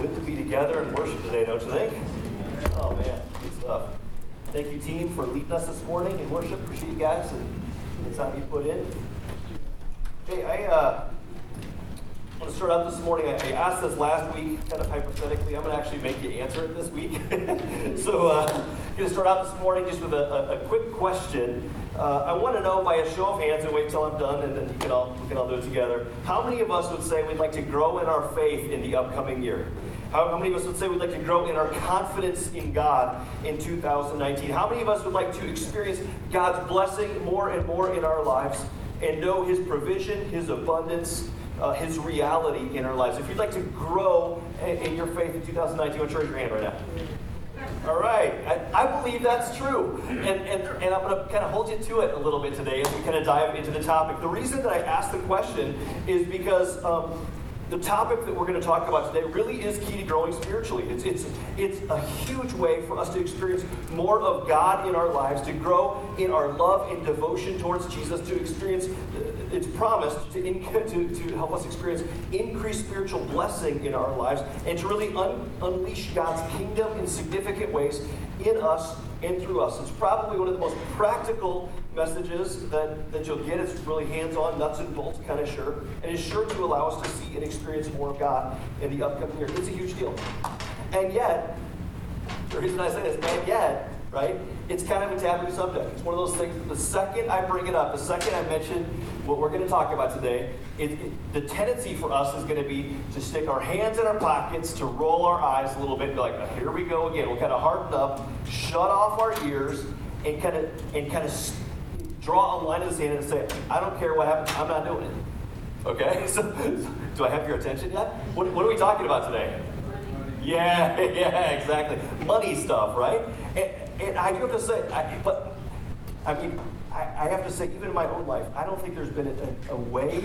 Good to be together and worship today, don't you think? Oh man, good stuff. Thank you, team, for leading us this morning in worship. Appreciate you guys and the time you put in. Hey, I uh, want to start out this morning. I, I asked this last week, kind of hypothetically. I'm going to actually make you answer it this week. so, uh, I'm going to start out this morning just with a, a, a quick question. Uh, I want to know by a show of hands, and wait till I'm done, and then you can all, we can all do it together. How many of us would say we'd like to grow in our faith in the upcoming year? How, how many of us would say we'd like to grow in our confidence in God in 2019? How many of us would like to experience God's blessing more and more in our lives and know His provision, His abundance, uh, His reality in our lives? If you'd like to grow in, in your faith in 2019, what's raise your hand right now? All right, I, I, believe that's true. And, and, and I'm going to kind of hold you to it a little bit today as we kind of dive into the topic. The reason that I asked the question is because um, the topic that we're going to talk about today really is key to growing spiritually. It's, it's, it's a huge way for us to experience more of God in our lives, to grow in our love and devotion towards Jesus, to experience its promise to, in, to, to help us experience increased spiritual blessing in our lives, and to really un, unleash God's kingdom in significant ways in us and through us. It's probably one of the most practical messages that, that you'll get. It's really hands on, nuts and bolts kind of sure. And it's sure to allow us to see and experience more of God in the upcoming year. It's a huge deal. And yet, the reason I say this, and yet, right, it's kind of a taboo subject. It's one of those things, the second I bring it up, the second I mention what we're going to talk about today, it, it, the tendency for us is going to be to stick our hands in our pockets, to roll our eyes a little bit, and be like, here we go again. We'll kind of harden up, shut off our ears, and kind of and kind of draw a line in the sand and say, I don't care what happens, I'm not doing it. Okay? So, do I have your attention yet? What, what are we talking about today? Yeah, yeah, exactly. Money stuff, right? And, and I do have to say, I, but I mean, I, I, have to say, even in my own life, I don't think there's been a, a way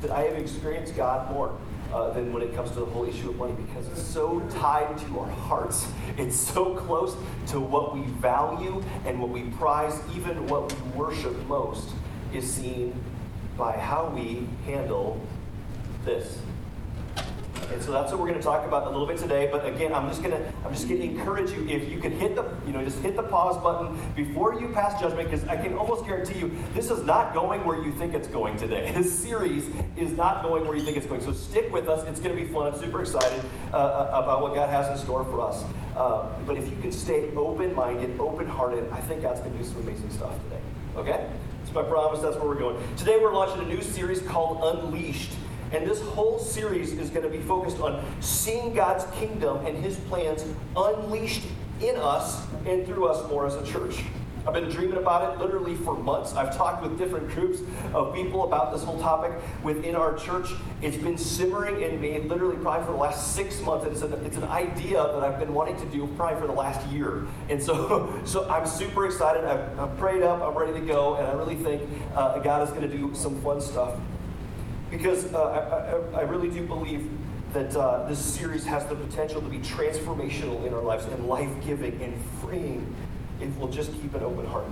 that I have experienced God more uh, than when it comes to the whole issue of money because it's so tied to our hearts. It's so close to what we value and what we prize, even what we worship most, is seen by how we handle this. And so that's what we're going to talk about a little bit today. But again, I'm just going to I'm just going to encourage you if you could hit the you know just hit the pause button before you pass judgment because I can almost guarantee you this is not going where you think it's going today. This series is not going where you think it's going. So stick with us. It's going to be fun. I'm super excited uh, uh, about what God has in store for us. Uh, but if you can stay open-minded, open-hearted, I think God's going to do some amazing stuff today. Okay? So my promise. That's where we're going. Today we're launching a new series called Unleashed. And this whole series is going to be focused on seeing God's kingdom and his plans unleashed in us and through us more as a church. I've been dreaming about it literally for months. I've talked with different groups of people about this whole topic within our church. It's been simmering in me literally probably for the last six months. It's an, it's an idea that I've been wanting to do probably for the last year. And so, so I'm super excited. I've, I'm prayed up. I'm ready to go. And I really think uh, God is going to do some fun stuff because uh, I, I, I, really do believe that uh, this series has the potential to be transformational in our lives and life giving and freeing if we'll just keep an open heart,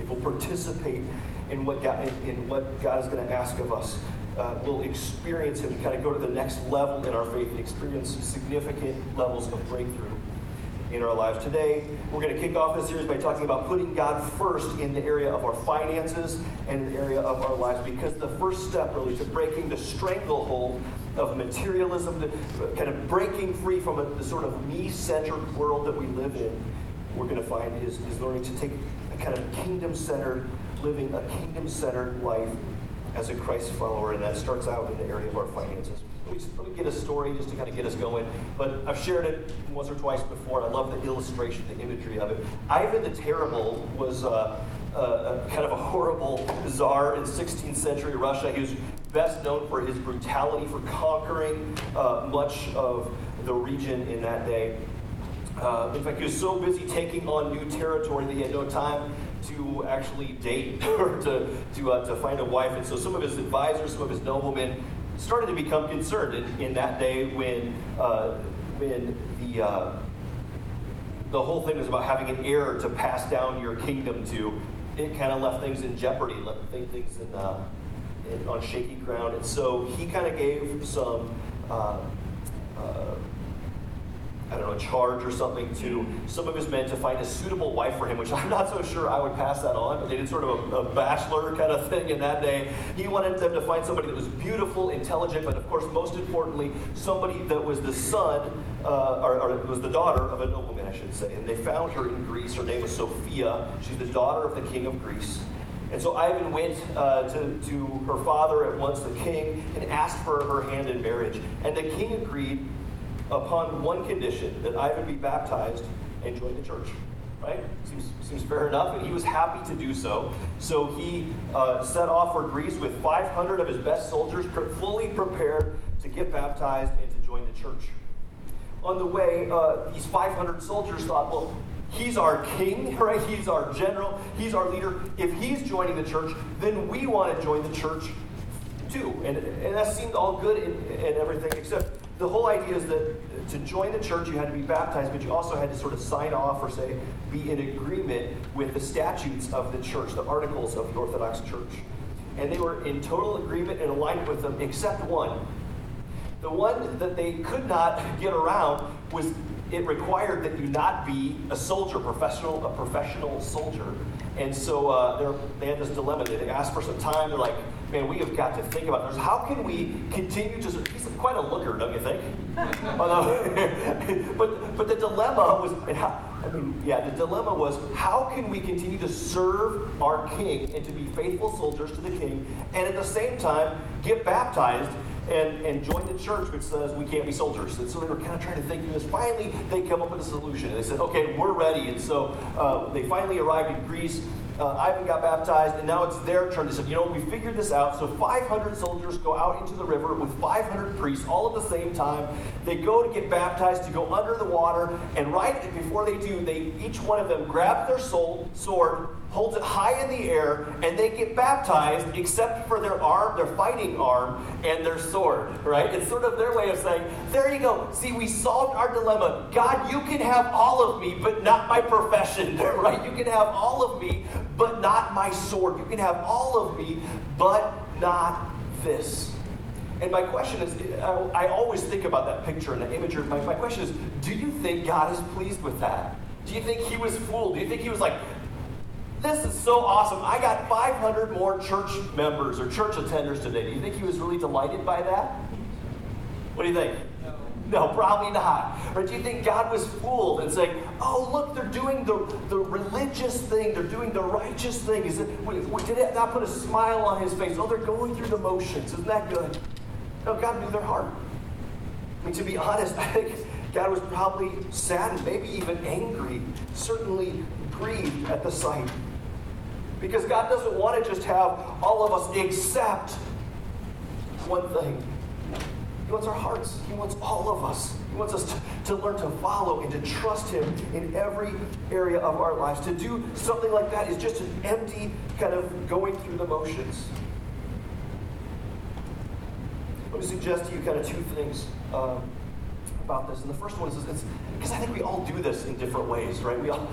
if we'll participate in what God, in, in what God is going to ask of us. Uh, we'll experience Him, kind of go to the next level in our faith and experience significant levels of breakthrough in our lives. Today, we're going to kick off this series by talking about putting God first in the area of our finances and in the area of our lives because the first step really to breaking the stranglehold of materialism, to kind of breaking free from a, the sort of me-centered world that we live in, we're going to find is, is learning to take a kind of kingdom-centered, living a kingdom-centered life as a Christ follower, and that starts out in the area of our finances let me, let me get a story just to kind of get us going. But I've shared it once or twice before. I love the illustration, the imagery of it. Ivan the Terrible was uh, uh, kind of a horrible czar in 16th century Russia. He was best known for his brutality, for conquering uh, much of the region in that day. Uh, in fact, he was so busy taking on new territory that he had no time to actually date or to, to, uh, to find a wife. And so some of his advisors, some of his noblemen started to become concerned in, in that day when, uh, when the, uh, the whole thing was about having an heir to pass down your kingdom to. It kind of left things in jeopardy, left things in, uh, in, on shaky ground. And so he kind of gave some uh, uh, a charge or something to some of his men to find a suitable wife for him, which I'm not so sure I would pass that on, but they did sort of a, a bachelor kind of thing in that day. He wanted them to find somebody that was beautiful, intelligent, but of course, most importantly, somebody that was the son, uh, or, or was the daughter of a nobleman, I should say. And they found her in Greece. Her name was Sophia. She's the daughter of the king of Greece. And so Ivan went uh, to, to her father at once, the king, and asked for her hand in marriage. And the king agreed upon one condition that Ivan be baptized and join the church. Right? Seems, seems fair enough. And he was happy to do so. So he uh, set off for Greece with 500 of his best soldiers, fully prepared to get baptized and to join the church. On the way, uh, these 500 soldiers thought, well, He's our king, right? He's our general. He's our leader. If he's joining the church, then we want to join the church too. And, and that seemed all good and, and everything, except the whole idea is that to join the church, you had to be baptized, but you also had to sort of sign off or say, be in agreement with the statutes of the church, the articles of the Orthodox Church. And they were in total agreement and aligned with them, except one. The one that they could not get around was it required that you not be a soldier, professional, a professional soldier. And so uh, they had this dilemma. They asked for some time. They're like, man, we have got to think about this. How can we continue to? He's quite a looker, don't you think? but but the dilemma was, how, I mean, yeah, the dilemma was how can we continue to serve our king and to be faithful soldiers to the king, and at the same time get baptized and, and join the church, which says we can't be soldiers. And so they were kind of trying to think through this. Finally, they come up with a solution. They said, okay, we're ready. And so uh, they finally arrived in Greece. Uh, Ivan got baptized, and now it's their turn. They said, you know, we figured this out. So 500 soldiers go out into the river with 500 priests all at the same time. They go to get baptized, to go under the water, and right before they do, they each one of them grab their soul, sword, holds it high in the air, and they get baptized, except for their arm, their fighting arm, and their sword, right? It's sort of their way of saying, there you go. See, we solved our dilemma. God, you can have all of me, but not my profession, right? You can have all of me, but not my sword. You can have all of me, but not this. And my question is I, always think about that picture and that imagery. My, my question is do you think God is pleased with that? Do you think he was fooled? Do you think he was like, this is so awesome. I got 500 more church members or church attenders today. Do you think he was really delighted by that? What do you think? No, probably not. Or do you think God was fooled and saying, oh, look, they're doing the, the religious thing, they're doing the righteous thing? Is it, did it not put a smile on his face? Oh, they're going through the motions. Isn't that good? No, God knew their heart. I mean, to be honest, I think God was probably saddened, maybe even angry, certainly grieved at the sight. Because God doesn't want to just have all of us accept one thing. He wants our hearts. He wants all of us. He wants us to, to learn to follow and to trust Him in every area of our lives. To do something like that is just an empty kind of going through the motions. Let me suggest to you kind of two things. Um, about this. And the first one is it's because I think we all do this in different ways, right? We all,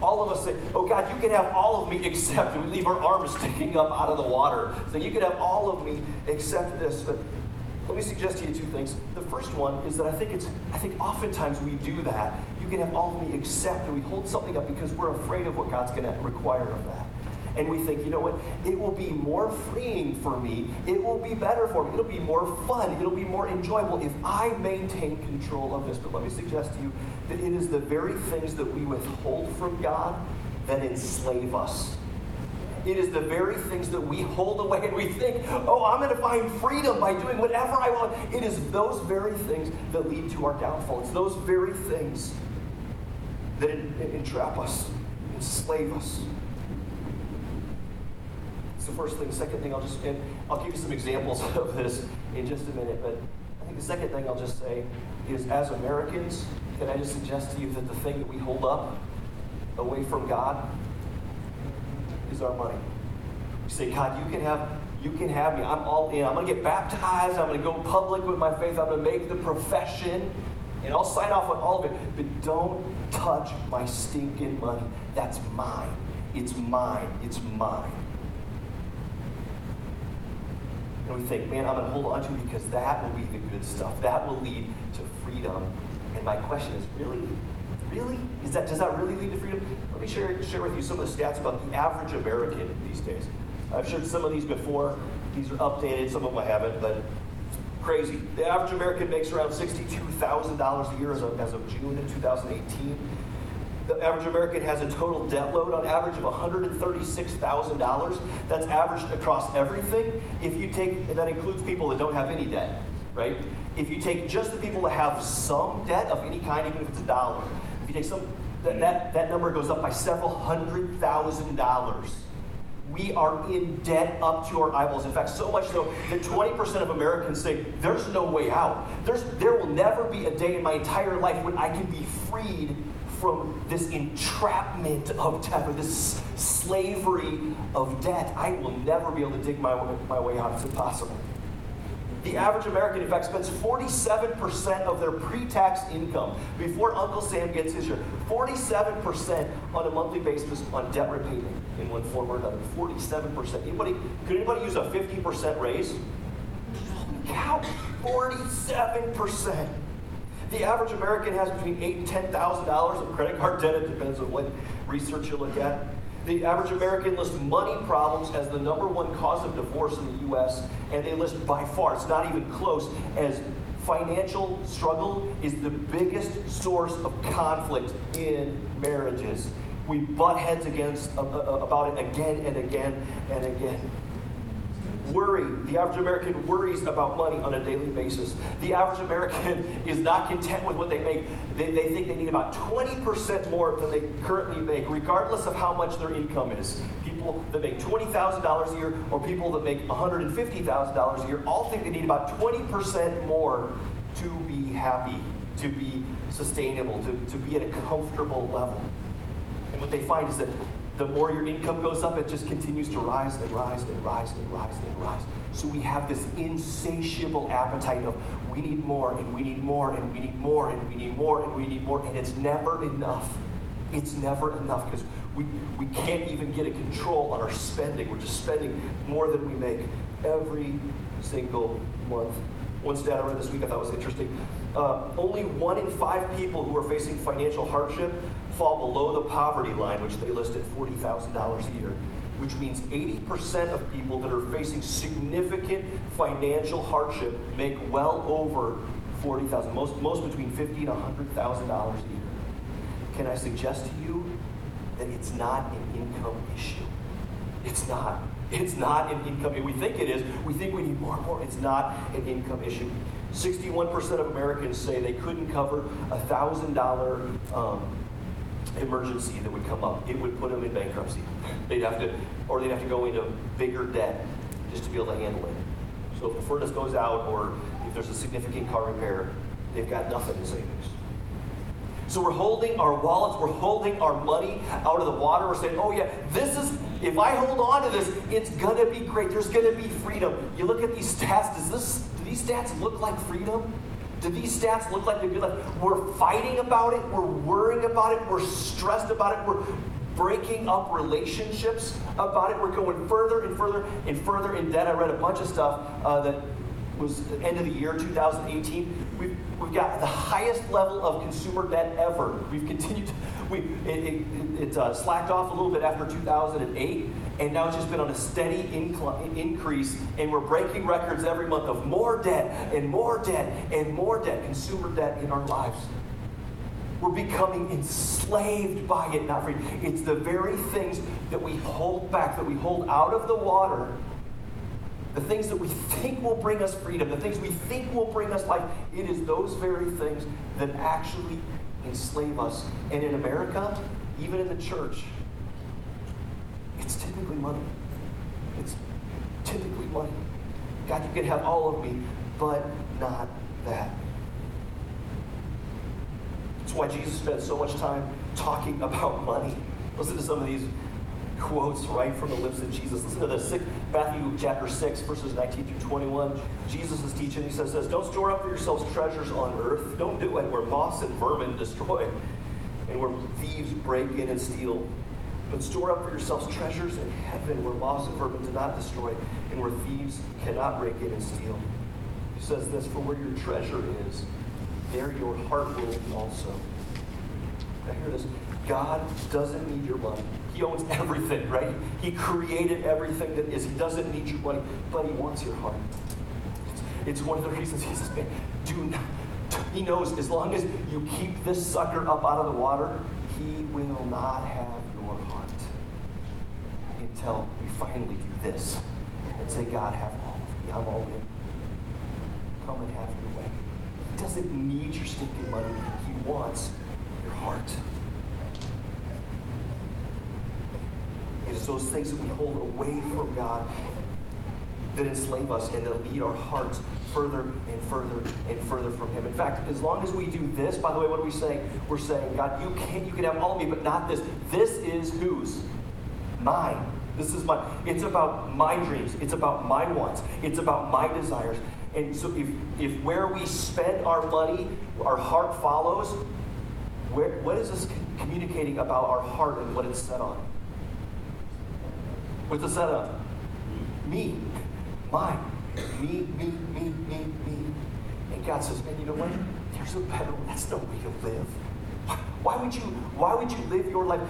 all of us say, "Oh God, you can have all of me except," we leave our arms sticking up out of the water. So you can have all of me except this. But let me suggest to you two things. The first one is that I think it's I think oftentimes we do that. You can have all of me except, and we hold something up because we're afraid of what God's going to require of that and we think, you know what, it will be more freeing for me, it will be better for me, it'll be more fun, it'll be more enjoyable if I maintain control of this. But let me suggest to you that it is the very things that we withhold from God that enslave us. It is the very things that we hold away and we think, oh, I'm going to find freedom by doing whatever I want. It is those very things that lead to our downfall. It's those very things that entrap us, enslave us the first thing. Second thing, I'll just, and I'll give you some examples of this in just a minute. But I think the second thing I'll just say is as Americans, can I just suggest to you that the thing that we hold up away from God is our money. You say, God, you can have you can have me. I'm all in. I'm going to get baptized. I'm going to go public with my faith. I'm going to make the profession. And I'll sign off on all of it. But don't touch my stinking money. That's mine. It's mine. It's mine. And we think, man, I'm going to hold on to because that will be the good stuff. That will lead to freedom And my question is, really? Really? Is that, does that really lead to freedom? Let me share, share with you some of the stats about the average American these days. I've shared some of these before. These are updated, some of them I haven't, but crazy. The average American makes around $62,000 a year as of, as of June in 2018. The average American has a total debt load on average of $136,000. That's averaged across everything. If you take, that includes people that don't have any debt, right? If you take just the people that have some debt of any kind, even if it's a dollar, if you take some, that, that, that number goes up by several hundred thousand dollars. We are in debt up to our eyeballs. In fact, so much so that 20% of Americans say, there's no way out. There's, there will never be a day in my entire life when I can be freed from this entrapment of debt or this slavery of debt. I will never be able to dig my, my way out. It's impossible. The average American, in fact, spends 47% of their pre tax income before Uncle Sam gets his share. 47% on a monthly basis on debt repayment in one form or another. 47%. Anybody, could anybody use a 50% raise? Cow, 47%. The average American has between eight and ten thousand dollars of credit card debt. It depends on what research you look at. The average American lists money problems as the number one cause of divorce in the U.S., and they list by far, it's not even close, as financial struggle is the biggest source of conflict in marriages. We butt heads against uh, uh, about it again and again and again worry. The average American worries about money on a daily basis. The average American is not content with what they make. They, they think they need about 20% more than they currently make, regardless of how much their income is. People that make $20,000 a year or people that make $150,000 a year all think they need about 20% more to be happy, to be sustainable, to, to be at a comfortable level. And what they find is that the more your income goes up, it just continues to rise and rise and rise and rise and rise. So we have this insatiable appetite of we need more and we need more and we need more and we need more and we need more, and it's never enough. It's never enough because we, we can't even get a control on our spending. We're just spending more than we make every single month. One stat I read this week I thought was interesting. Uh, only one in five people who are facing financial hardship fall below the poverty line, which they list at $40,000 a year, which means 80% of people that are facing significant financial hardship make well over 40,000, most, most between 50 and $100,000 a year. Can I suggest to you that it's not an income issue? It's not. It's not an income. We think it is. We think we need more and more. It's not an income issue. 61% of Americans say they couldn't cover a thousand um, emergency that would come up, it would put them in bankruptcy. They'd have to, or they'd have to go into bigger debt just to be able to handle it. So if the furnace goes out or if there's a significant car repair, they've got nothing in savings. So we're holding our wallets, we're holding our money out of the water. We're saying, oh yeah, this is, if I hold on to this, it's gonna be great. There's gonna be freedom. You look at these stats, does this, do these stats look like freedom? Do these stats look like they're good Like We're fighting about it, we're worrying about it, we're stressed about it, we're breaking up relationships about it. We're going further and further and further in debt. I read a bunch of stuff uh, that was the end of the year 2018. We've, we've got the highest level of consumer debt ever. We've continued, to, we, it, it, it uh, slacked off a little bit after 2008 and now it's just been on a steady incline, increase, and we're breaking records every month of more debt and more debt and more debt, consumer debt in our lives. We're becoming enslaved by it, not free. It's the very things that we hold back, that we hold out of the water, the things that we think will bring us freedom, the things we think will bring us life. It is those very things that actually enslave us. And in America, even in the church, it's typically money. It's typically money. God, you can have all of me, but not that. That's why Jesus spent so much time talking about money. Listen to some of these quotes right from the lips of Jesus. Listen to this Matthew chapter 6, verses 19 through 21. Jesus is teaching. He says, says, Don't store up for yourselves treasures on earth. Don't do it where moss and vermin destroy, and where thieves break in and steal. But store up for yourselves treasures in heaven where moss and vermin do not destroy and where thieves cannot break in and steal. He says this For where your treasure is, there your heart will be also. Now hear this. God doesn't need your money. He owns everything, right? He created everything that is. He doesn't need your money, but he wants your heart. It's one of the reasons he says, man, do not. He knows as long as you keep this sucker up out of the water, he will not have. Until we finally do this and say, God, have all of me. I'm all in. Come and have your way. He doesn't need your stinking money. He wants your heart. It is those things that we hold away from God that enslave us and that lead our hearts further and further and further from Him. In fact, as long as we do this, by the way, what are we saying? We're saying, God, you can you can have all of me, but not this. This is whose? Mine. This is my. It's about my dreams. It's about my wants. It's about my desires. And so, if if where we spend our money, our heart follows. Where, what is this communicating about our heart and what it's set on? What's it set on? Me. Mine. Me, me, me, me, me. And God says, man, you know what? There's a better. That's no way to live. Why would you, why would you live your life?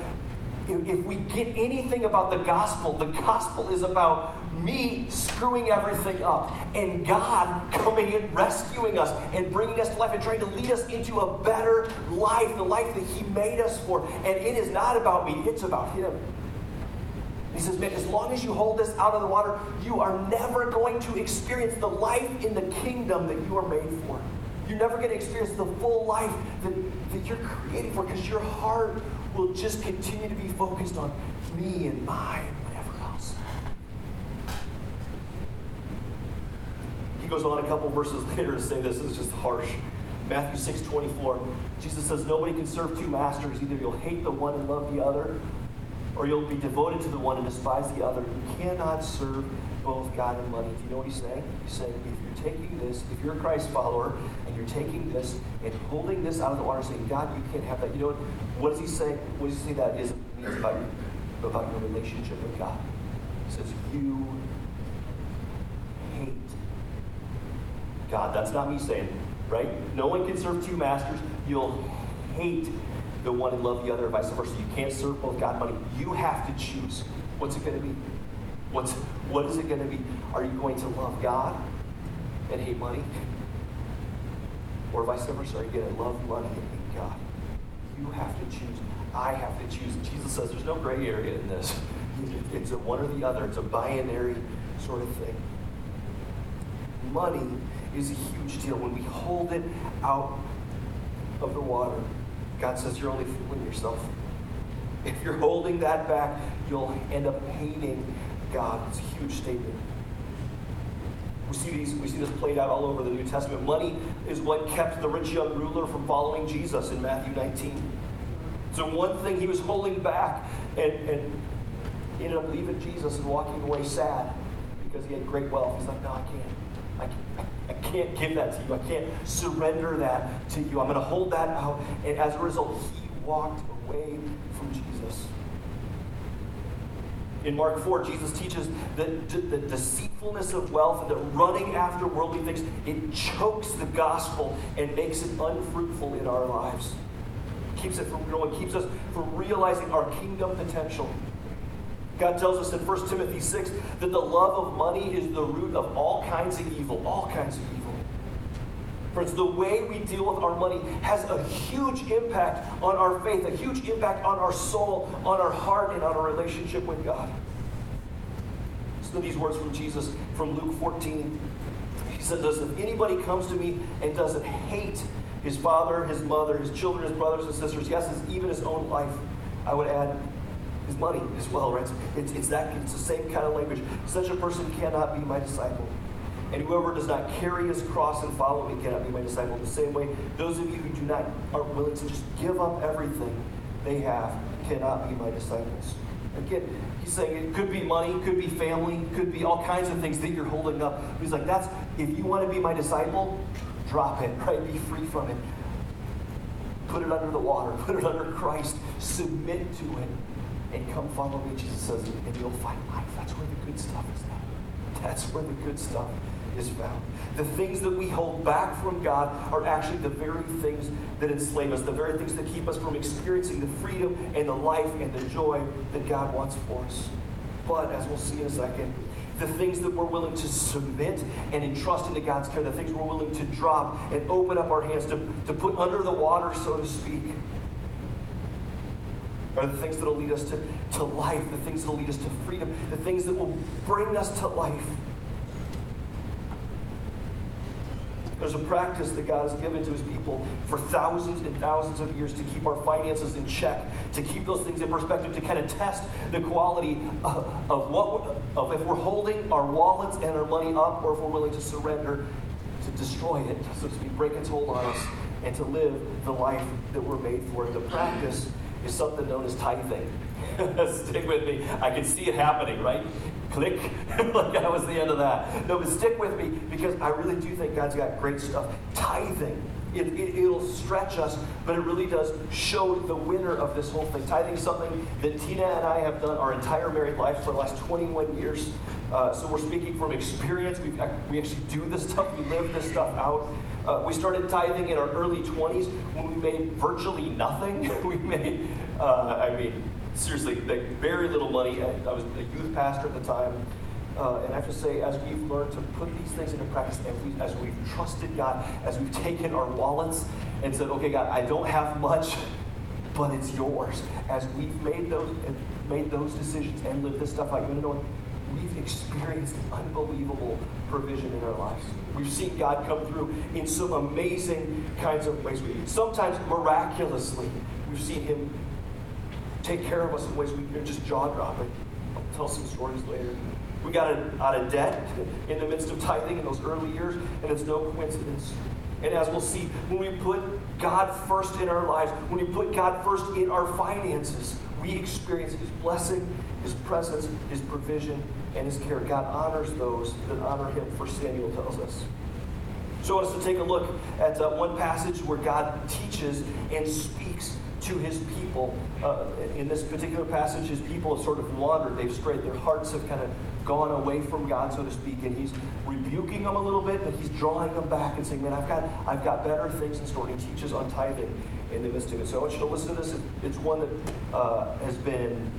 If we get anything about the gospel, the gospel is about me screwing everything up and God coming and rescuing us and bringing us to life and trying to lead us into a better life, the life that He made us for. And it is not about me, it's about Him. He says, man, as long as you hold this out of the water, you are never going to experience the life in the kingdom that you are made for. You're never going to experience the full life that, that you're created for because your heart will just continue to be focused on me and mine and whatever else. He goes on a couple verses later to say this, this is just harsh. Matthew 6 24, Jesus says, Nobody can serve two masters. Either you'll hate the one and love the other, or you'll be devoted to the one and despise the other. You cannot serve both God and money. Do you know what he's saying? He's saying if you're taking this, if you're a Christ follower, and you're taking this and holding this out of the water, saying, God, you can't have that. You know what? What does he say? What does he say that is means about your, about your relationship with God? He says, you hate God. That's not me saying, right? No one can serve two masters. You'll hate the one and love the other, vice versa. You can't serve both God and money. You have to choose. What's it going to be? What's what is it going to be? Are you going to love God and hate money? Or vice versa, are you going to love money? You have to choose. I have to choose. Jesus says there's no gray area in this. It's a one or the other. It's a binary sort of thing. Money is a huge deal. When we hold it out of the water, God says you're only fooling yourself. If you're holding that back, you'll end up hating God. It's a huge statement. We see, these, we see this played out all over the New Testament. Money is what kept the rich young ruler from following Jesus in Matthew 19. So one thing he was holding back and, and ended up leaving Jesus and walking away sad because he had great wealth. He's like, no, I can't. I can't, I can't give that to you. I can't surrender that to you. I'm going to hold that out. And as a result, he walked away from Jesus. In Mark 4, Jesus teaches that the deceitfulness of wealth and the running after worldly things, it chokes the gospel and makes it unfruitful in our lives. Keeps it from growing, keeps us from realizing our kingdom potential. God tells us in 1 Timothy 6 that the love of money is the root of all kinds of evil, all kinds of evil. Friends, the way we deal with our money has a huge impact on our faith, a huge impact on our soul, on our heart, and on our relationship with God. Listen to these words from Jesus from Luke 14. He said this If anybody comes to me and doesn't hate his father, his mother, his children, his brothers and sisters, yes, even his own life, I would add his money as well, right? It's, it's that it's the same kind of language. Such a person cannot be my disciple. And whoever does not carry his cross and follow me cannot be my disciple. The same way, those of you who do not are willing to just give up everything they have cannot be my disciples. Again, he's saying it could be money, could be family, could be all kinds of things that you're holding up. He's like, that's if you want to be my disciple, drop it, right? Be free from it. Put it under the water, put it under Christ, submit to it and come follow me, Jesus says, and you'll find life. That's where the good stuff is at. That's where the good stuff is found. The things that we hold back from God are actually the very things that enslave us, the very things that keep us from experiencing the freedom and the life and the joy that God wants for us. But as we'll see in a second, the things that we're willing to submit and entrust into God's care, the things we're willing to drop and open up our hands to, to put under the water, so to speak, are the things that will lead us to, to life, the things that will lead us to freedom, the things that will bring us to life. There's a practice that God has given to his people for thousands and thousands of years to keep our finances in check, to keep those things in perspective, to kind of test the quality of, of what of if we're holding our wallets and our money up or if we're willing to surrender to destroy it, so to speak, break its hold on us, and to live the life that we're made for. The practice is something known as tithing. Stick with me. I can see it happening, right? Click. like that was the end of that. No, but stick with me because I really do think God's got great stuff. Tithing. It, it, it'll stretch us, but it really does show the winner of this whole thing. Tithing is something that Tina and I have done our entire married life for the last 21 years. Uh, so we're speaking from experience. we we actually do this stuff. We live this stuff out. Uh, we started tithing in our early 20s when we made virtually nothing. we made, uh, I mean, seriously, like very little money. I, I was a youth pastor at the time. Uh, and I have to say, as we've learned to put these things into practice, we, as we've trusted God, as we've taken our wallets and said, okay, God, I don't have much, but it's yours. As we've made those, made those decisions and lived this stuff out, you know, we've experienced unbelievable provision in our lives. We've seen God come through in some amazing kinds of ways. Sometimes miraculously, we've seen Him take care of us in ways we are just jaw dropping. I'll tell some stories later. We got out of debt in the midst of tithing in those early years, and it's no coincidence. And as we'll see, when we put God first in our lives, when we put God first in our finances, we experience His blessing, His presence, His provision, and His care. God honors those that honor Him, for Samuel tells us. So I want us to take a look at uh, one passage where God teaches and speaks to his people. Uh, in this particular passage, his people have sort of wandered. They've strayed. Their hearts have kind of gone away from God, so to speak. And he's rebuking them a little bit, but he's drawing them back and saying, Man, I've got, I've got better things in store. He teaches on tithing in the midst of it. So I want you to listen to this. It's one that uh, has been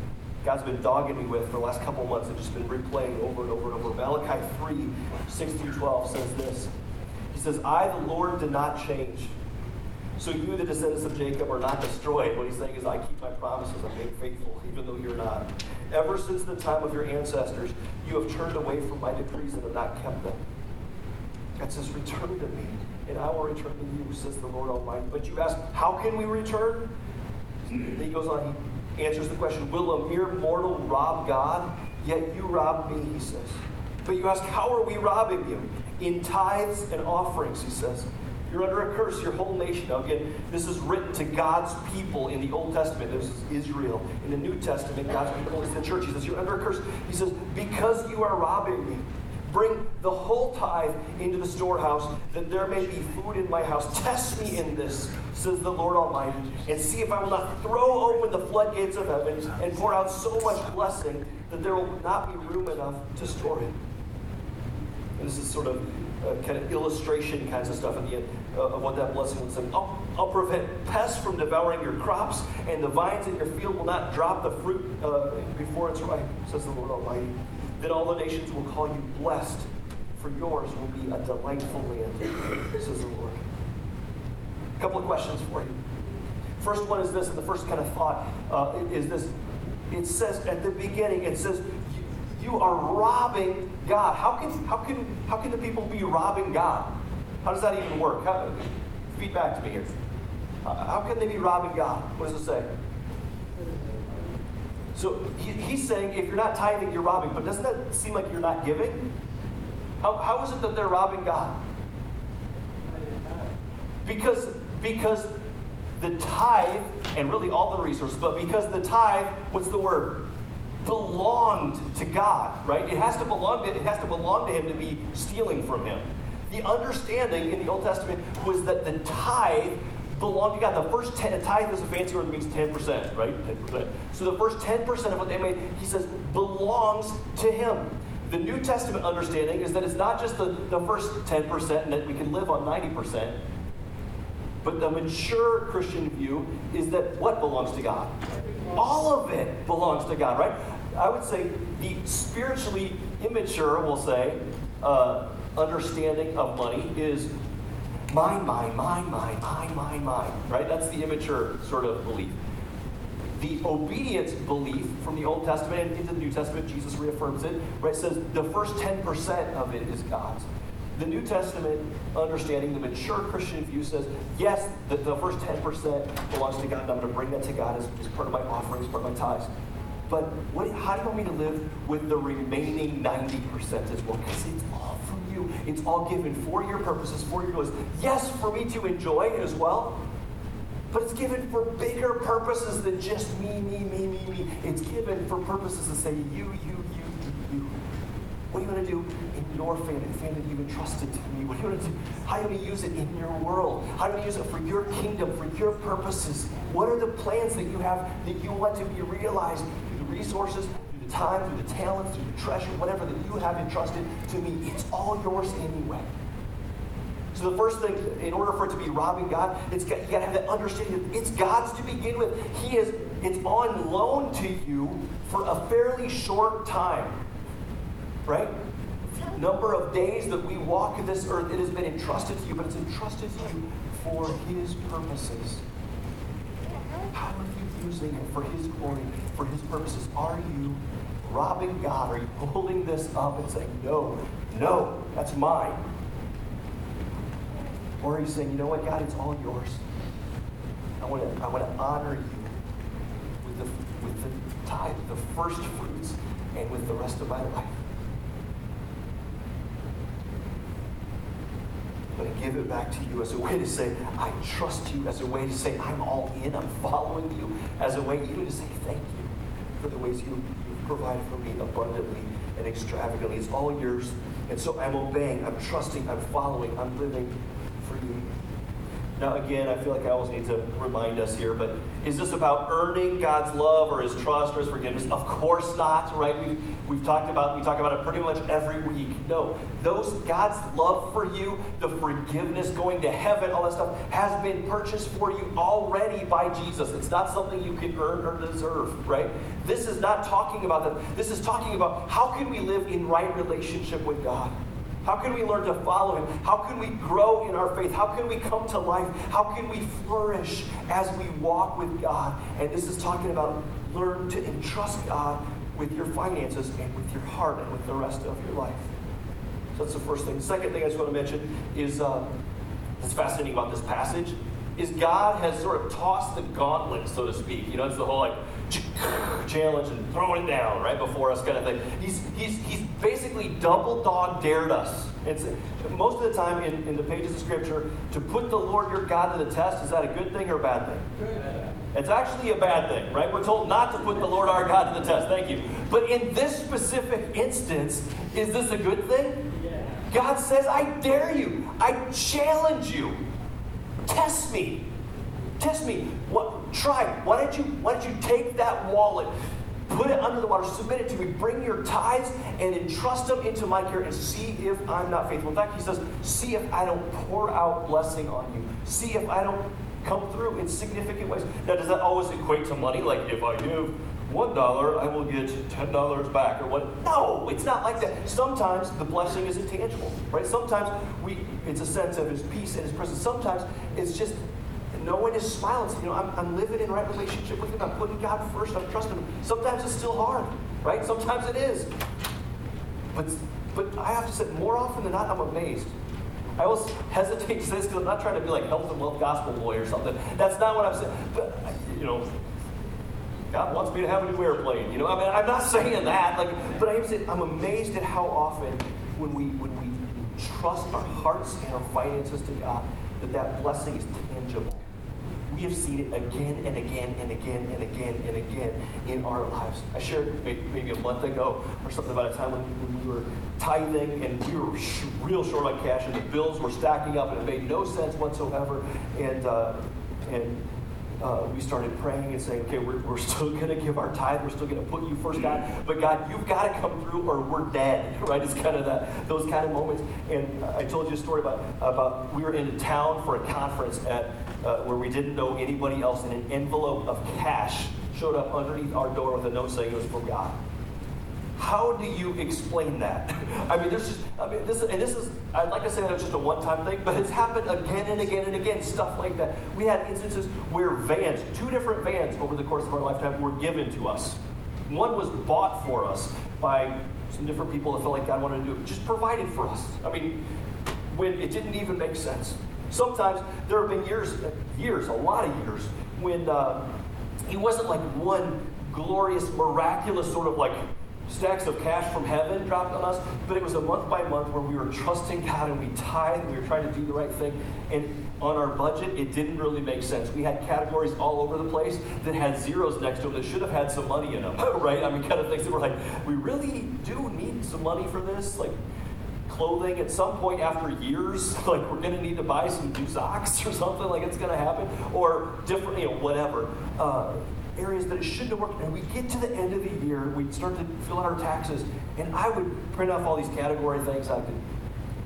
God's been dogging me with for the last couple months. I've just been replaying over and over and over. Malachi 3, 6 through 12 says this. He says, I, the Lord, did not change. So you, the descendants of Jacob, are not destroyed. What he's saying is, I keep my promises. I'm being faithful, even though you're not. Ever since the time of your ancestors, you have turned away from my decrees and have not kept them. God says, Return to me, and I will return to you, says the Lord Almighty. But you ask, How can we return? He goes on, he answers the question Will a mere mortal rob God? Yet you rob me, he says. But you ask, How are we robbing you? In tithes and offerings, he says. You're under a curse, your whole nation. Now, again, this is written to God's people in the Old Testament. This is Israel. In the New Testament, God's people is the church. He says, You're under a curse. He says, Because you are robbing me. Bring the whole tithe into the storehouse, that there may be food in my house. Test me in this, says the Lord Almighty, and see if I will not throw open the floodgates of heaven and pour out so much blessing that there will not be room enough to store it. And this is sort of uh, kind of illustration kinds of stuff at the end uh, of what that blessing would say. I'll, I'll, prevent pests from devouring your crops, and the vines in your field will not drop the fruit uh, before it's ripe, says the Lord Almighty. Then all the nations will call you blessed, for yours will be a delightful land, says the Lord. A couple of questions for you. First one is this, and the first kind of thought uh, is this. It says at the beginning, it says, you are robbing God. How can, how can, how can the people be robbing God? How does that even work? How, feedback to me here. How can they be robbing God? What does it say? So he, he's saying if you're not tithing, you're robbing. But doesn't that seem like you're not giving? How, how is it that they're robbing God? Because, because the tithe, and really all the resources, but because the tithe, what's the word? belonged to God, right? It has to belong to, it has to belong to him to be stealing from him. The understanding in the Old Testament was that the tithe belonged to God. The first ten, tithe is a fancy word that means 10%, right? 10%. So the first 10% of what they made, he says, belongs to him. The New Testament understanding is that it's not just the, the first 10% and that we can live on 90%, but the mature Christian view is that what belongs to God? All of it belongs to God, right? I would say the spiritually immature, we'll say, uh, understanding of money is mine, mine, mine, mine, mine, mine, mine, right? That's the immature sort of belief. The obedience belief from the Old Testament and into the New Testament, Jesus reaffirms it, right? Says the first 10% of it is God's. The New Testament understanding, the mature Christian view says, yes, the, the first 10% belongs to God, and I'm going to bring that to God as, as part of my offerings, part of my tithes. But what, how do you want me to live with the remaining 90% as well? Because it's all you. It's all given for your purposes, for your goals. Yes, for me to enjoy as well, but it's given for bigger purposes than just me, me, me, me, me. It's given for purposes to say you, you, you, you. What do you want to do in your family, the family you've entrusted to me? What do you want to do? How do you use it in your world? How do you use it for your kingdom, for your purposes? What are the plans that you have that you want to be realized the resources, time, through the talents, through the treasure, whatever that you have entrusted to me? It's all yours anyway. So the first thing, in order for it to be robbing God, it's got, you got to have that understanding that it's God's to begin with. He is, it's on loan to you for a fairly short time, right? Number of days that we walk this earth, it has been entrusted to you, but it's entrusted to you for His purposes. How are you using it for His glory, for His purposes? Are you robbing God? Are you holding this up and saying, no, no, that's mine? Or are you saying, you know what, God, it's all yours. I want to, I want to honor you with the, with the tithe, the first fruits, and with the rest of my life. I'm going to give it back to you as a way to say, I trust you, as a way to say, I'm all in, I'm following you, as a way even to say thank you for the ways you, you've for me abundantly and extravagantly. It's all yours. And so I'm obeying, I'm trusting, I'm following, I'm living for you. Now, again, I feel like I always need to remind us here, but is this about earning God's love or His trust or His forgiveness? Of course not, right? We've, we've talked about we talk about it pretty much every week. No, those God's love for you, the forgiveness, going to heaven, all that stuff has been purchased for you already by Jesus. It's not something you can earn or deserve, right? This is not talking about that. This is talking about how can we live in right relationship with God. How can we learn to follow him? How can we grow in our faith? How can we come to life? How can we flourish as we walk with God? And this is talking about learn to entrust God with your finances and with your heart and with the rest of your life. So that's the first thing. The second thing I just want to mention is uh, fascinating about this passage is God has sort of tossed the gauntlet, so to speak. You know, it's the whole like challenge and throwing it down right before us kind of thing. He's, he's, he's basically double dog dared us. It's, most of the time in, in the pages of Scripture, to put the Lord your God to the test, is that a good thing or a bad thing? It's actually a bad thing, right? We're told not to put the Lord our God to the test. Thank you. But in this specific instance, is this a good thing? God says, I dare you. I challenge you. Test me. Test me. What, try. Why don't you Why don't you take that wallet, put it under the water, submit it to me, bring your tithes, and entrust them into my care, and see if I'm not faithful. In fact, he says, see if I don't pour out blessing on you. See if I don't come through in significant ways. Now, does that always equate to money? Like if I give one dollar, I will get ten dollars back, or what? No, it's not like that. Sometimes the blessing is intangible, right? Sometimes we, it's a sense of His peace and His presence. Sometimes it's just knowing His smile. You know, I'm, I'm living in right relationship with Him. I'm putting God first. I'm trusting Him. Sometimes it's still hard, right? Sometimes it is. But, but I have to say, more often than not, I'm amazed. I always hesitate to say this because I'm not trying to be like health and wealth gospel boy or something. That's not what I'm saying. But you know, God wants me to have a new airplane. You know, I mean, I'm not saying that. Like, but I am saying I'm amazed at how often when we when we trust our hearts and our finances to God, that that blessing is tangible. We have seen it again and again and again and again and again in our lives. I shared maybe a month ago or something about a time when, we were tithing and we were real short on cash and the bills were stacking up and it made no sense whatsoever. And uh, and uh, we started praying and saying, okay, we're, we're still going to give our tithe. We're still going to put you first, God. But God, you've got to come through or we're dead, right? It's kind of that, those kind of moments. And I told you a story about, about we were in a town for a conference at uh, where we didn't know anybody else, and an envelope of cash showed up underneath our door with a note saying it was from God. How do you explain that? I mean, there's just, I mean, this, and this is, I'd like to say it's just a one time thing, but it's happened again and again and again, stuff like that. We had instances where vans, two different vans over the course of our lifetime, were given to us. One was bought for us by some different people that felt like God wanted to do it, just provided for us. I mean, when it didn't even make sense. Sometimes there have been years, years, a lot of years, when uh, it wasn't like one glorious, miraculous sort of like stacks of cash from heaven dropped on us, but it was a month by month where we were trusting God and we tithed and we were trying to do the right thing. And on our budget, it didn't really make sense. We had categories all over the place that had zeros next to them that should have had some money in them, right? I mean, kind of things that were like, we really do need some money for this. Like, clothing at some point after years, like we're going to need to buy some new socks or something, like it's going to happen, or different, you know, whatever. Uh, areas that it shouldn't have worked. And we get to the end of the year, we start to fill out our taxes, and I would print off all these category things I could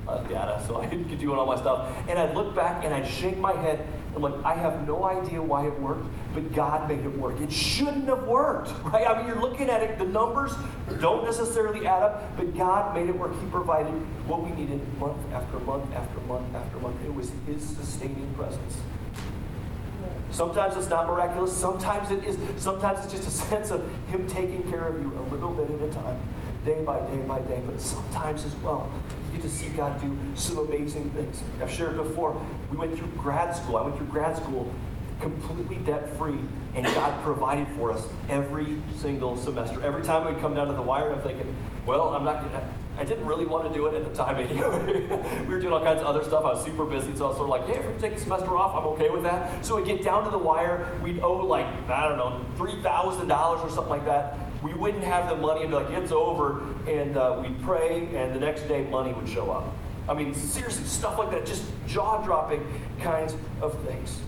uh, data, so I could do all my stuff. And I'd look back and I'd shake my head and like, I have no idea why it worked, but God made it work. It shouldn't have worked, right? I mean, you're looking at it, the numbers don't necessarily add up, but God made it work. He provided what we needed month after month after month after month. It was His sustaining presence. Sometimes it's not miraculous. Sometimes it is. Sometimes it's just a sense of Him taking care of you a little bit at a time, day by day by day. But sometimes as well, you get to see God do some amazing things. I've shared before. We went through grad school. I went through grad school completely debt free, and God provided for us every single semester. Every time we'd come down to the wire, I'm thinking, well, I'm not going to. I didn't really want to do it at the time anyway. we were doing all kinds of other stuff. I was super busy, so I was sort of like, yeah, if we take a semester off, I'm okay with that. So we'd get down to the wire, we'd owe like, I don't know, $3,000 or something like that. We wouldn't have the money and be like, it's over, and uh, we'd pray, and the next day money would show up. I mean, seriously, stuff like that, just jaw dropping kinds of things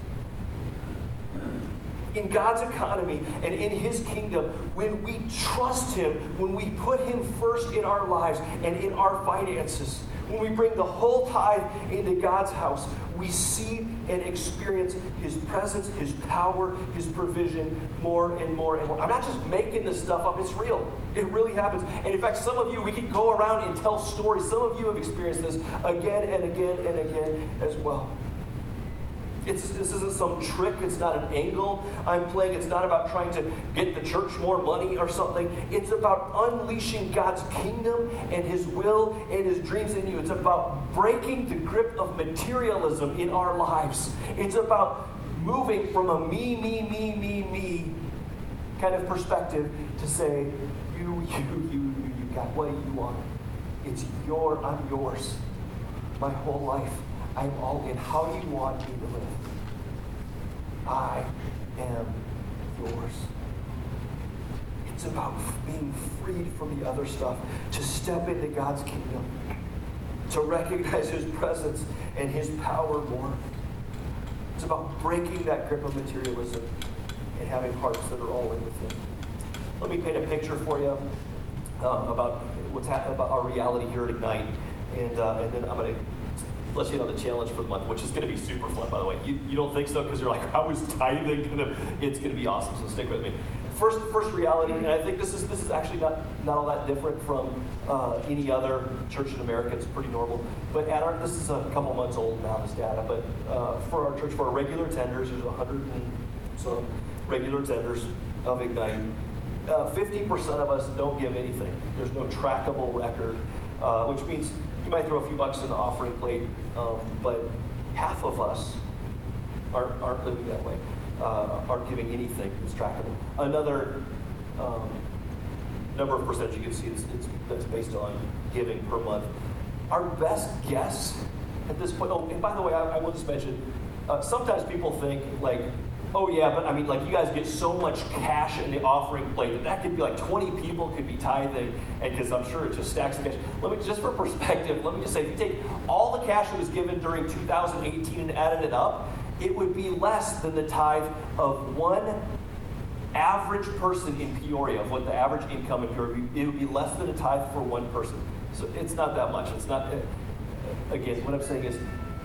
in God's economy and in His kingdom, when we trust Him, when we put Him first in our lives and in our finances, when we bring the whole tithe into God's house, we see and experience His presence, His power, His provision more and more and more. I'm not just making this stuff up, it's real. It really happens. And in fact, some of you, we can go around and tell stories. Some of you have experienced this again and again and again as well. It's, this isn't some trick. It's not an angle I'm playing. It's not about trying to get the church more money or something. It's about unleashing God's kingdom and His will and His dreams in you. It's about breaking the grip of materialism in our lives. It's about moving from a me, me, me, me, me kind of perspective to say, you, you, you, you, you got what you want. It's your, I'm yours. My whole life. I'm all in. How do you want me to live? I am yours. It's about being freed from the other stuff, to step into God's kingdom, to recognize His presence and His power more. It's about breaking that grip of materialism and having hearts that are all in with Him. Let me paint a picture for you um, about what's happening about our reality here at Ignite, and, uh, and then I'm going to let you on the challenge for the month, which is going to be super fun, by the way. You, you don't think so because you're like, I is tithing going? It's going to be awesome. So stick with me. First, first reality, and I think this is this is actually not not all that different from uh, any other church in America. It's pretty normal. But at our this is a couple months old now, this data. But uh, for our church, for our regular tenders, there's 100 and some regular tenders of Ignite. Uh, 50% of us don't give anything. There's no trackable record, uh, which means you might throw a few bucks in the offering plate, um, but half of us aren't, aren't living that way, uh, aren't giving anything that's trackable. Another um, number of percentage you can see that's based on giving per month. Our best guess at this point, oh, and by the way, I, I will just mention, uh, sometimes people think like Oh yeah, but I mean, like you guys get so much cash in the offering plate that that could be like 20 people could be tithing, and because I'm sure it just stacks the cash. Let me just for perspective, let me just say, if you take all the cash that was given during 2018 and added it up, it would be less than the tithe of one average person in Peoria, of what the average income in Peoria would be. It would be less than a tithe for one person. So it's not that much. It's not, uh, again, what I'm saying is,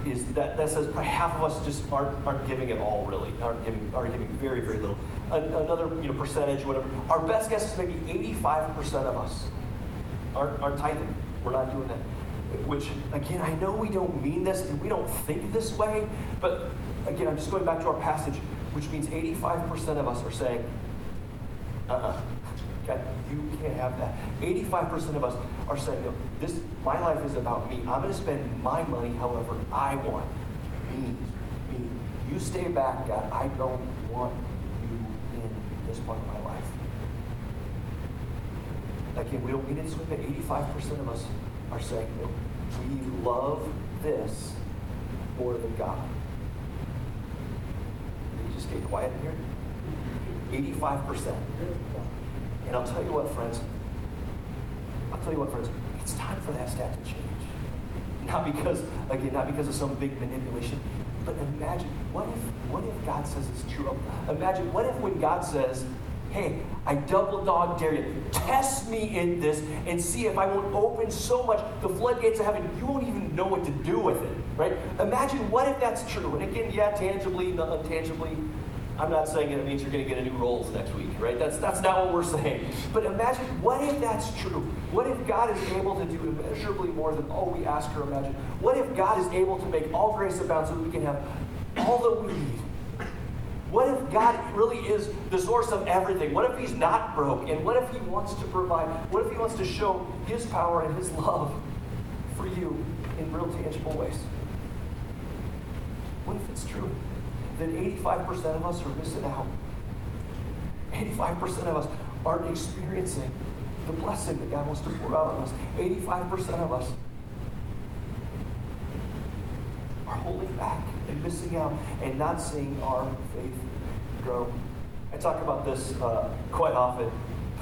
is that, that says half of us just aren't, aren't giving at all, really, aren't giving, are giving very, very little. another you know, percentage, whatever. Our best guess is maybe 85% of us aren't, aren't tithing. We're not doing that. Which, again, I know we don't mean this and we don't think this way, but again, I'm just going back to our passage, which means 85% of us are saying, uh uh-uh. uh Okay? You can't have that. 85% of us are saying, no, this, my life is about me. I'm going to spend my money however I want. Me. Me. You stay back, God. I don't want you in this part of my life. Again, we don't mean it way, but 85% of us are saying, no, we love this more than God. Did you just get quiet in here? 85%. And I'll tell you what, friends, I'll tell you what, friends, it's time for that stat to change. Not because, again, not because of some big manipulation, but imagine, what if, what if God says it's true? Imagine, what if when God says, hey, I double dog dare you, test me in this and see if I won't open so much the floodgates of heaven, you won't even know what to do with it, right? Imagine what if that's true? And again, yeah, tangibly, not untangibly, I'm not saying it means you're going to get a new Rolls next week, right? That's, that's not what we're saying. But imagine, what if that's true? What if God is able to do immeasurably more than all we ask or imagine? What if God is able to make all grace abound so we can have all that we need? What if God really is the source of everything? What if He's not broke? And what if He wants to provide? What if He wants to show His power and His love for you in real tangible ways? What if it's true? Then 85% of us are missing out. 85% of us aren't experiencing the blessing that God wants to pour out on us. 85% of us are holding back and missing out and not seeing our faith grow. I talk about this uh, quite often.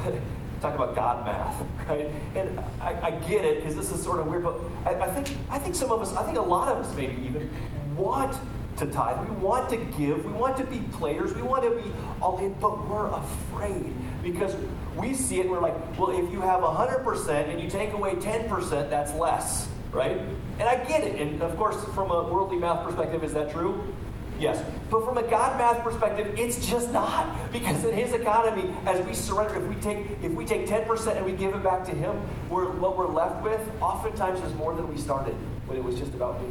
talk about God math, right? And I, I get it because this is sort of weird, but I, I, think I think some of us, I think a lot of us maybe even want to tithe. We want to give. We want to be players. We want to be all in, but we're afraid because we see it and we're like, well, if you have 100% and you take away 10%, that's less, right? And I get it. And of course, from a worldly math perspective, is that true? Yes. But from a God math perspective, it's just not. Because in his economy, as we surrender, if we take if we take 10% and we give it back to him, we're, what we're left with oftentimes is more than we started when it was just about me.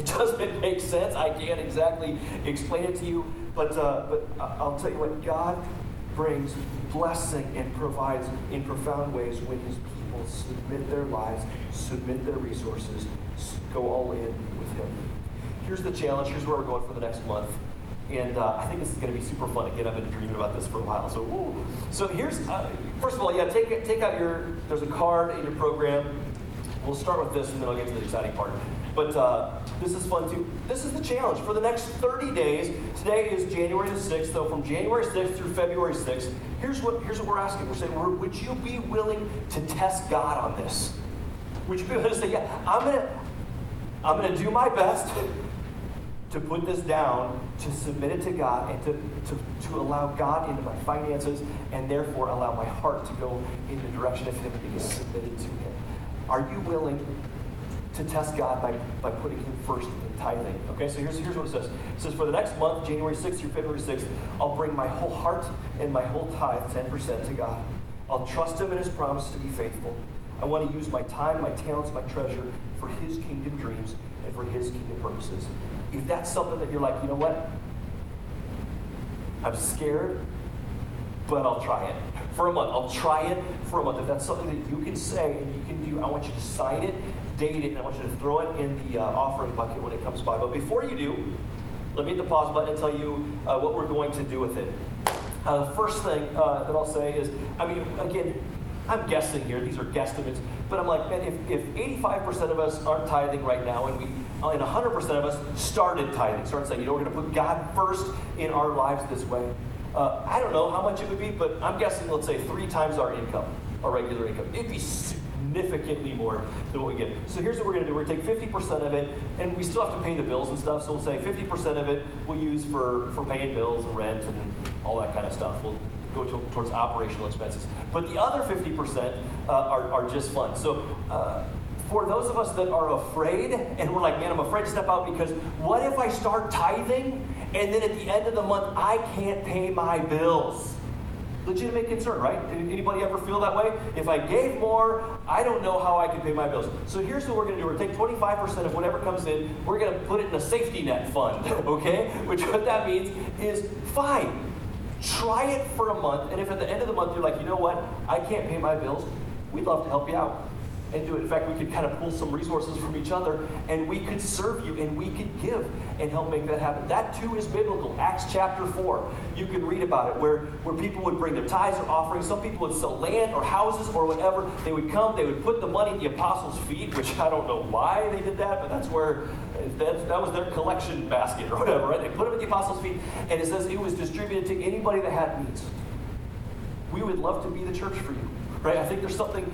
It doesn't make sense. I can't exactly explain it to you, but, uh, but I'll tell you what, God brings blessing and provides in profound ways when his people submit their lives, submit their resources, go all in with him. Here's the challenge. Here's where we're going for the next month. And uh, I think this is going to be super fun. Again, I've been dreaming about this for a while. So, so here's, uh, first of all, yeah, take, take out your, there's a card in your program. We'll start with this and then I'll get to the exciting part. But uh, this is fun too. This is the challenge for the next 30 days. Today is January the 6th, so from January 6th through February 6th, here's what, here's what we're asking. We're saying, would you be willing to test God on this? Would you be willing to say, yeah, I'm going to I'm to do my best to put this down, to submit it to God, and to, to, to allow God into my finances, and therefore allow my heart to go in the direction of Him being submitted to Him. Are you willing to test God by, by putting Him first in tithing. Okay, so here's, here's what it says. It says, For the next month, January 6th through February 6th, I'll bring my whole heart and my whole tithe, 10% to God. I'll trust Him in His promise to be faithful. I want to use my time, my talents, my treasure for His kingdom dreams and for His kingdom purposes. If that's something that you're like, you know what? I'm scared, but I'll try it for a month. I'll try it for a month. If that's something that you can say and you can do, I want you to sign it date it, and I want you to throw it in the uh, offering bucket when it comes by. But before you do, let me hit the pause button and tell you uh, what we're going to do with it. Uh, the first thing uh, that I'll say is, I mean, again, I'm guessing here, these are guesstimates, but I'm like, man, if, if 85% of us aren't tithing right now, and we and 100% of us started tithing, started saying, you know, we're going to put God first in our lives this way. Uh, I don't know how much it would be, but I'm guessing, let's say, three times our income, our regular income. It'd be significantly more than what we get. So here's what we're going to do. We're going to take 50% of it, and we still have to pay the bills and stuff. So we'll say 50% of it we'll use for, for paying bills and rent and all that kind of stuff. We'll go to, towards operational expenses. But the other 50% uh, are, are just fun. So uh, for those of us that are afraid, and we're like, man, I'm afraid to step out because what if I start tithing and then at the end of the month I can't pay my bills? Legitimate concern, right? Anybody ever feel that way? If I gave more, I don't know how I can pay my bills. So here's what we're going to do. We're going to take 25% of whatever comes in. We're going to put it in a safety net fund, okay? Which what that means is fine. Try it for a month, and if at the end of the month you're like, you know what, I can't pay my bills, we'd love to help you out and do it. In fact, we could kind of pull some resources from each other and we could serve you and we could give and help make that happen. That too is biblical. Acts chapter 4. You can read about it where, where people would bring their tithes or offerings. Some people would sell land or houses or whatever. They would come, they would put the money at the apostles' feet, which I don't know why they did that, but that's where that, that was their collection basket or whatever, right? They put them at the apostles' feet and it says it was distributed to anybody that had needs. We would love to be the church for you, right? I think there's something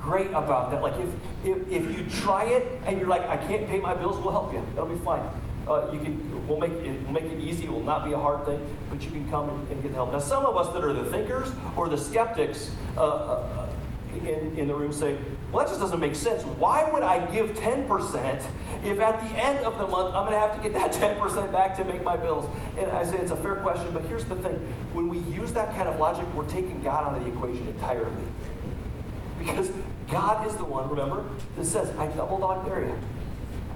great about that. Like if, if, if you try it and you're like, I can't pay my bills, we'll help you. That'll be fine. Uh, you can, we'll make it, we'll make it easy. It will not be a hard thing, but you can come and, and get help. Now, some of us that are the thinkers or the skeptics uh, uh, in, in the room say, well, that just doesn't make sense. Why would I give 10% if at the end of the month I'm going to have to get that 10% back to make my bills? And I say it's a fair question, but here's the thing. When we use that kind of logic, we're taking God out of the equation entirely. Because God is the one, remember, that says, I double dog dare you.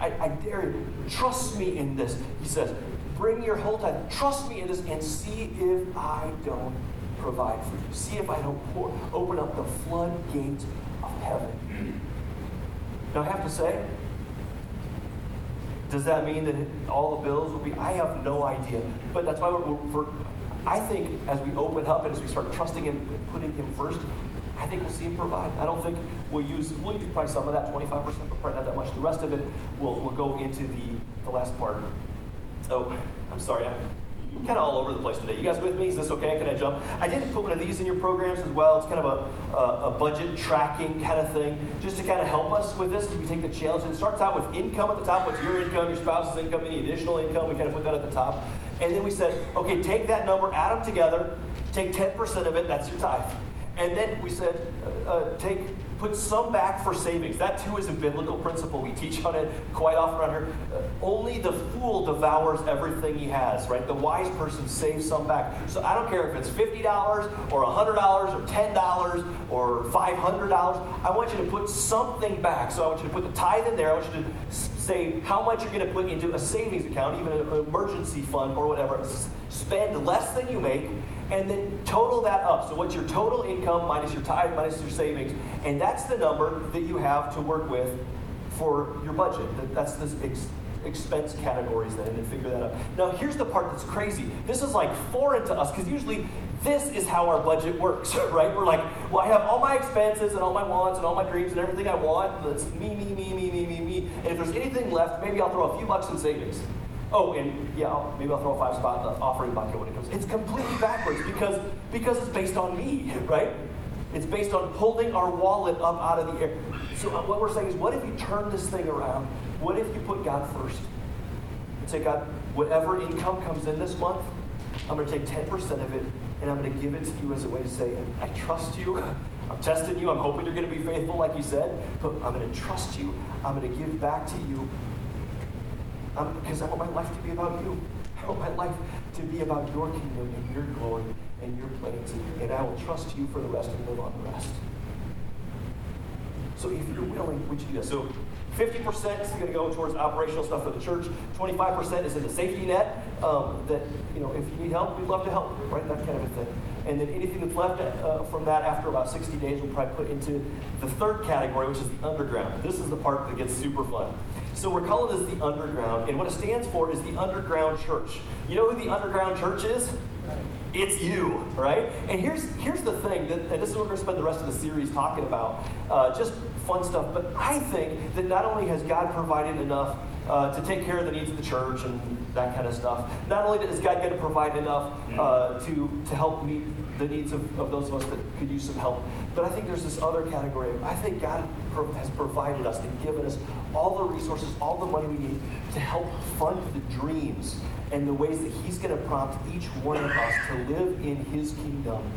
I, I dare you. Trust me in this. He says, bring your whole time. Trust me in this and see if I don't provide for you. See if I don't pour, open up the floodgates of heaven. Now, I have to say, does that mean that all the bills will be? I have no idea. But that's why we're, I think as we open up and as we start trusting Him and putting Him first, I think we'll see him provide. I don't think we'll use, we'll use probably some of that, 25%, but probably not that much. The rest of it will will go into the, the last part. Oh, I'm sorry. I'm kind of all over the place today. You guys with me? Is this okay? Can I jump? I did put one of these in your programs as well. It's kind of a, a, a budget tracking kind of thing, just to kind of help us with this we take the challenge. And it starts out with income at the top. What's your income, your spouse's income, any additional income? We kind of put that at the top. And then we said, okay, take that number, add them together, take 10% of it, that's your tithe. And then we said, uh, uh, take, put some back for savings. That too is a biblical principle. We teach on it quite often around here. Uh, only the fool devours everything he has, right? The wise person saves some back. So I don't care if it's $50 or $100 or $10 or $500. I want you to put something back. So I want you to put the tithe in there. I want you to say how much you're going to put into a savings account, even an emergency fund or whatever. Spend less than you make and then total that up. So what's your total income minus your tithe minus your savings, and that's the number that you have to work with for your budget. That's the ex- expense categories then, and then figure that out. Now here's the part that's crazy. This is like foreign to us because usually this is how our budget works, right? We're like, well, I have all my expenses and all my wants and all my dreams and everything I want. That's me, me, me, me, me, me, me. And if there's anything left, maybe I'll throw a few bucks in savings. Oh, and yeah, I'll, maybe I'll throw a five spot in the offering bucket when it comes. It's completely backwards because because it's based on me, right? It's based on holding our wallet up out of the air. So uh, what we're saying is, what if you turn this thing around? What if you put God first? And say, God, whatever income comes in this month, I'm going to take 10% of it and I'm going to give it to you as a way to say, I trust you. I'm testing you. I'm hoping you're going to be faithful, like you said, but I'm going to trust you. I'm going to give back to you um, because I want my life to be about you. I want my life to be about your kingdom and your glory and your plans. And I will trust you for the rest and live on the rest. So if you're willing, would you do? So 50% is going to go towards operational stuff for the church. 25% is in the safety net um, that, you know, if you need help, we'd love to help, right? That kind of a thing. And then anything that's left uh, from that after about 60 days, we'll probably put into the third category, which is the underground. This is the part that gets super fun. So we're calling this the underground, and what it stands for is the underground church. You know who the underground church is? It's you, right? And here's here's the thing, that, and this is what we're going to spend the rest of the series talking about, uh, just fun stuff. But I think that not only has God provided enough uh, to take care of the needs of the church and that kind of stuff. Not only is God going to provide enough uh, to, to help meet the needs of, of those of us that could use some help, but I think there's this other category. I think God has provided us and given us all the resources, all the money we need to help fund the dreams and the ways that He's going to prompt each one of us to live in His kingdom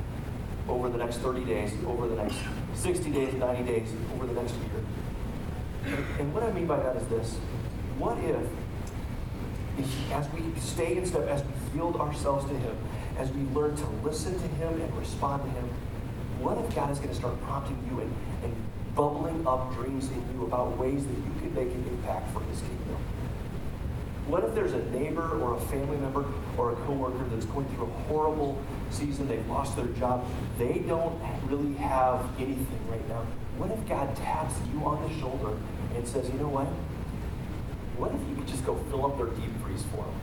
over the next 30 days, over the next 60 days, 90 days, over the next year. And what I mean by that is this what if, as we stay in step, as we yield ourselves to Him, as we learn to listen to Him and respond to Him, what if God is going to start prompting you and, and bubbling up dreams in you about ways that you can make an impact for His kingdom? What if there's a neighbor or a family member or a coworker that's going through a horrible season, they've lost their job, they don't really have anything right now? What if God taps you on the shoulder and says, you know what? What if you could just go fill up their deep freeze for them?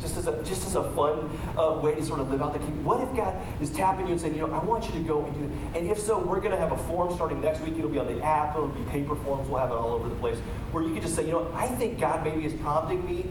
Just as a, just as a fun uh, way to sort of live out the kingdom. What if God is tapping you and saying, you know, I want you to go and do it? And if so, we're going to have a form starting next week. It'll be on the app. It'll be paper forms. We'll have it all over the place. Where you can just say, you know, I think God maybe is prompting me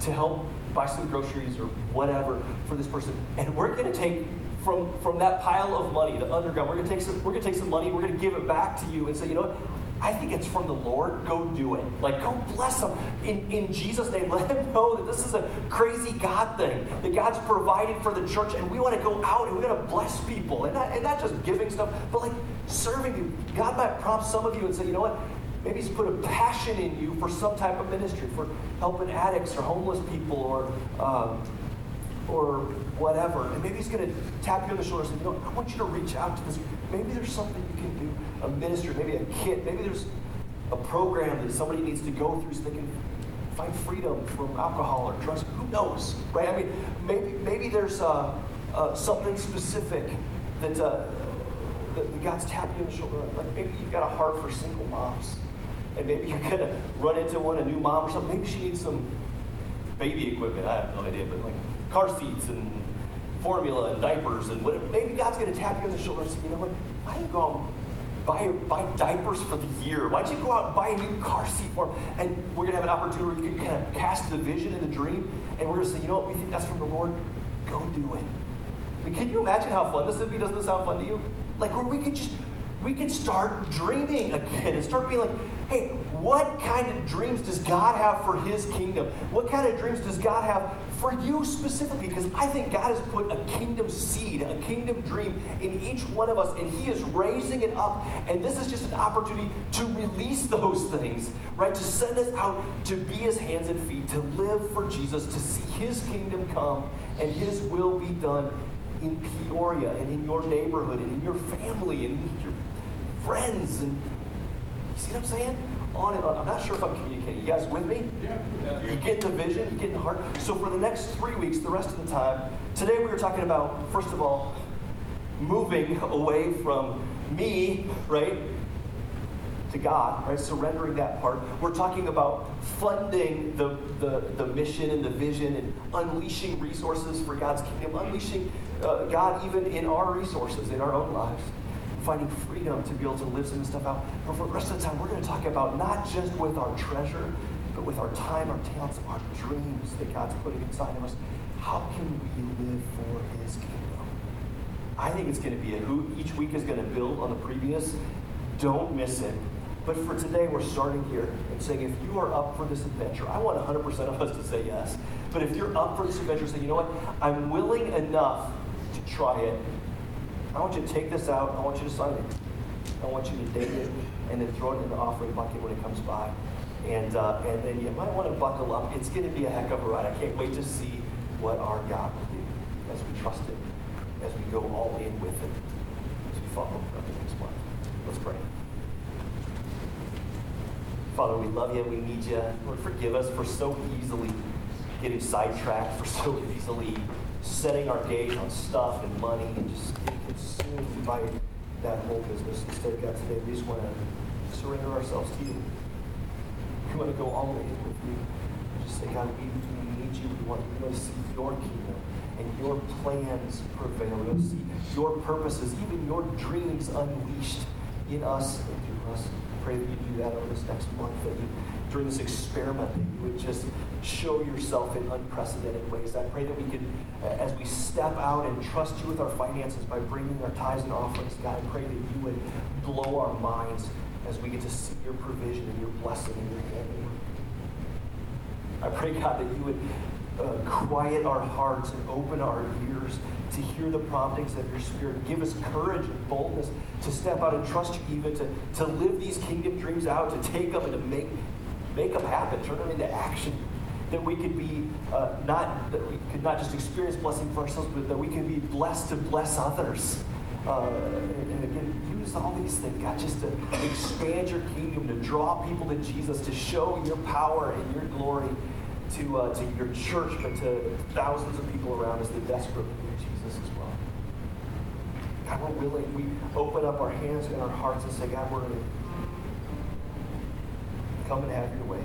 to help buy some groceries or whatever for this person. And we're going to take from, from that pile of money, the underground, we're going to take some, we're going to take some money, we're going to give it back to you and say, you know what? I think it's from the Lord. Go do it. Like, go bless them in, in Jesus' name. Let them know that this is a crazy God thing, that God's provided for the church, and we want to go out and we want to bless people. And not, and not just giving stuff, but like serving you. God might prompt some of you and say, you know what? Maybe He's put a passion in you for some type of ministry, for helping addicts or homeless people or. Um, or whatever. And maybe he's going to tap you on the shoulder and say, you know, I want you to reach out to this. Maybe there's something a ministry, maybe a kit, maybe there's a program that somebody needs to go through so they can find freedom from alcohol or drugs. Who knows, right? I mean, maybe maybe there's uh, uh, something specific that, uh, that God's tapping you on the shoulder. Like maybe you've got a heart for single moms, and maybe you're gonna run into one, a new mom or something. Maybe she needs some baby equipment. I have no idea, but like car seats and formula and diapers and whatever. Maybe God's to tap you on the shoulder and say, you know what? You go and buy, buy diapers for the year? Why don't you go out and buy a new car seat for him? And we're going to have an opportunity where you can kind of cast the vision and the dream, and we're going to say, you know what? We think that's from the Lord. Go do it. Can you imagine how fun this would be? Doesn't this sound fun to you? Like where we could just we could start dreaming again and start being like, hey, what kind of dreams does God have for his kingdom? What kind of dreams does God have for you specifically? Because I think God has put a kingdom seed, a kingdom dream in each one of us, and he is raising it up. And this is just an opportunity to release those things, right? To send us out to be his hands and feet, to live for Jesus, to see his kingdom come and his will be done in Peoria and in your neighborhood and in your family and your friends. And you see what I'm saying? On and on. I'm not sure if I'm communicating. You guys with me? Yeah. You get the vision, you get the heart. So for the next three weeks, the rest of the time, today we were talking about, first of all, moving away from me, right? to God, right? Surrendering that part. We're talking about funding the, the, the mission and the vision and unleashing resources for God's kingdom, unleashing uh, God even in our resources, in our own lives finding freedom to be able to live some stuff out. But for the rest of the time, we're going to talk about not just with our treasure, but with our time, our talents, our dreams that God's putting inside of us. How can we live for His kingdom? I think it's going to be a who each week is going to build on the previous. Don't miss it. But for today, we're starting here and saying, if you are up for this adventure, I want 100% of us to say yes. But if you're up for this adventure, say, you know what? I'm willing enough to try it I want you to take this out. I want you to sign it. I want you to date it and then throw it in the offering bucket when it comes by. And, uh, and then you might want to buckle up. It's going to be a heck of a ride. I can't wait to see what our God will do as we trust Him, as we go all in with Him, as we follow Him the next month. Let's pray. Father, we love you. We need you. Lord, forgive us for so easily getting sidetracked, for so easily setting our gaze on stuff and money and just getting consumed by that whole business. Instead, God, today we just want to surrender ourselves to you. We want to go all the way in with you. Just say, God, we, we need you. We want, we want to see your kingdom and your plans prevail. We want to see your purposes, even your dreams unleashed in us and through us. I pray that you do that over this next month, that you during this experiment, that you would just show yourself in unprecedented ways. I pray that we could, as we step out and trust you with our finances by bringing our tithes and offerings, God, I pray that you would blow our minds as we get to see your provision and your blessing and your hand. I pray, God, that you would uh, quiet our hearts and open our ears to hear the promptings of your Spirit. Give us courage and boldness to step out and trust you, even to, to live these kingdom dreams out, to take them and to make, make them happen, turn them into action. That we could be uh, not that we could not just experience blessing for ourselves, but that we can be blessed to bless others. Uh, and, and again, use all these things, God, just to expand your kingdom, to draw people to Jesus, to show your power and your glory to, uh, to your church, but to thousands of people around us that desperately need Jesus as well. God, we're willing. We open up our hands and our hearts and say, God, we're in. Come and have your way.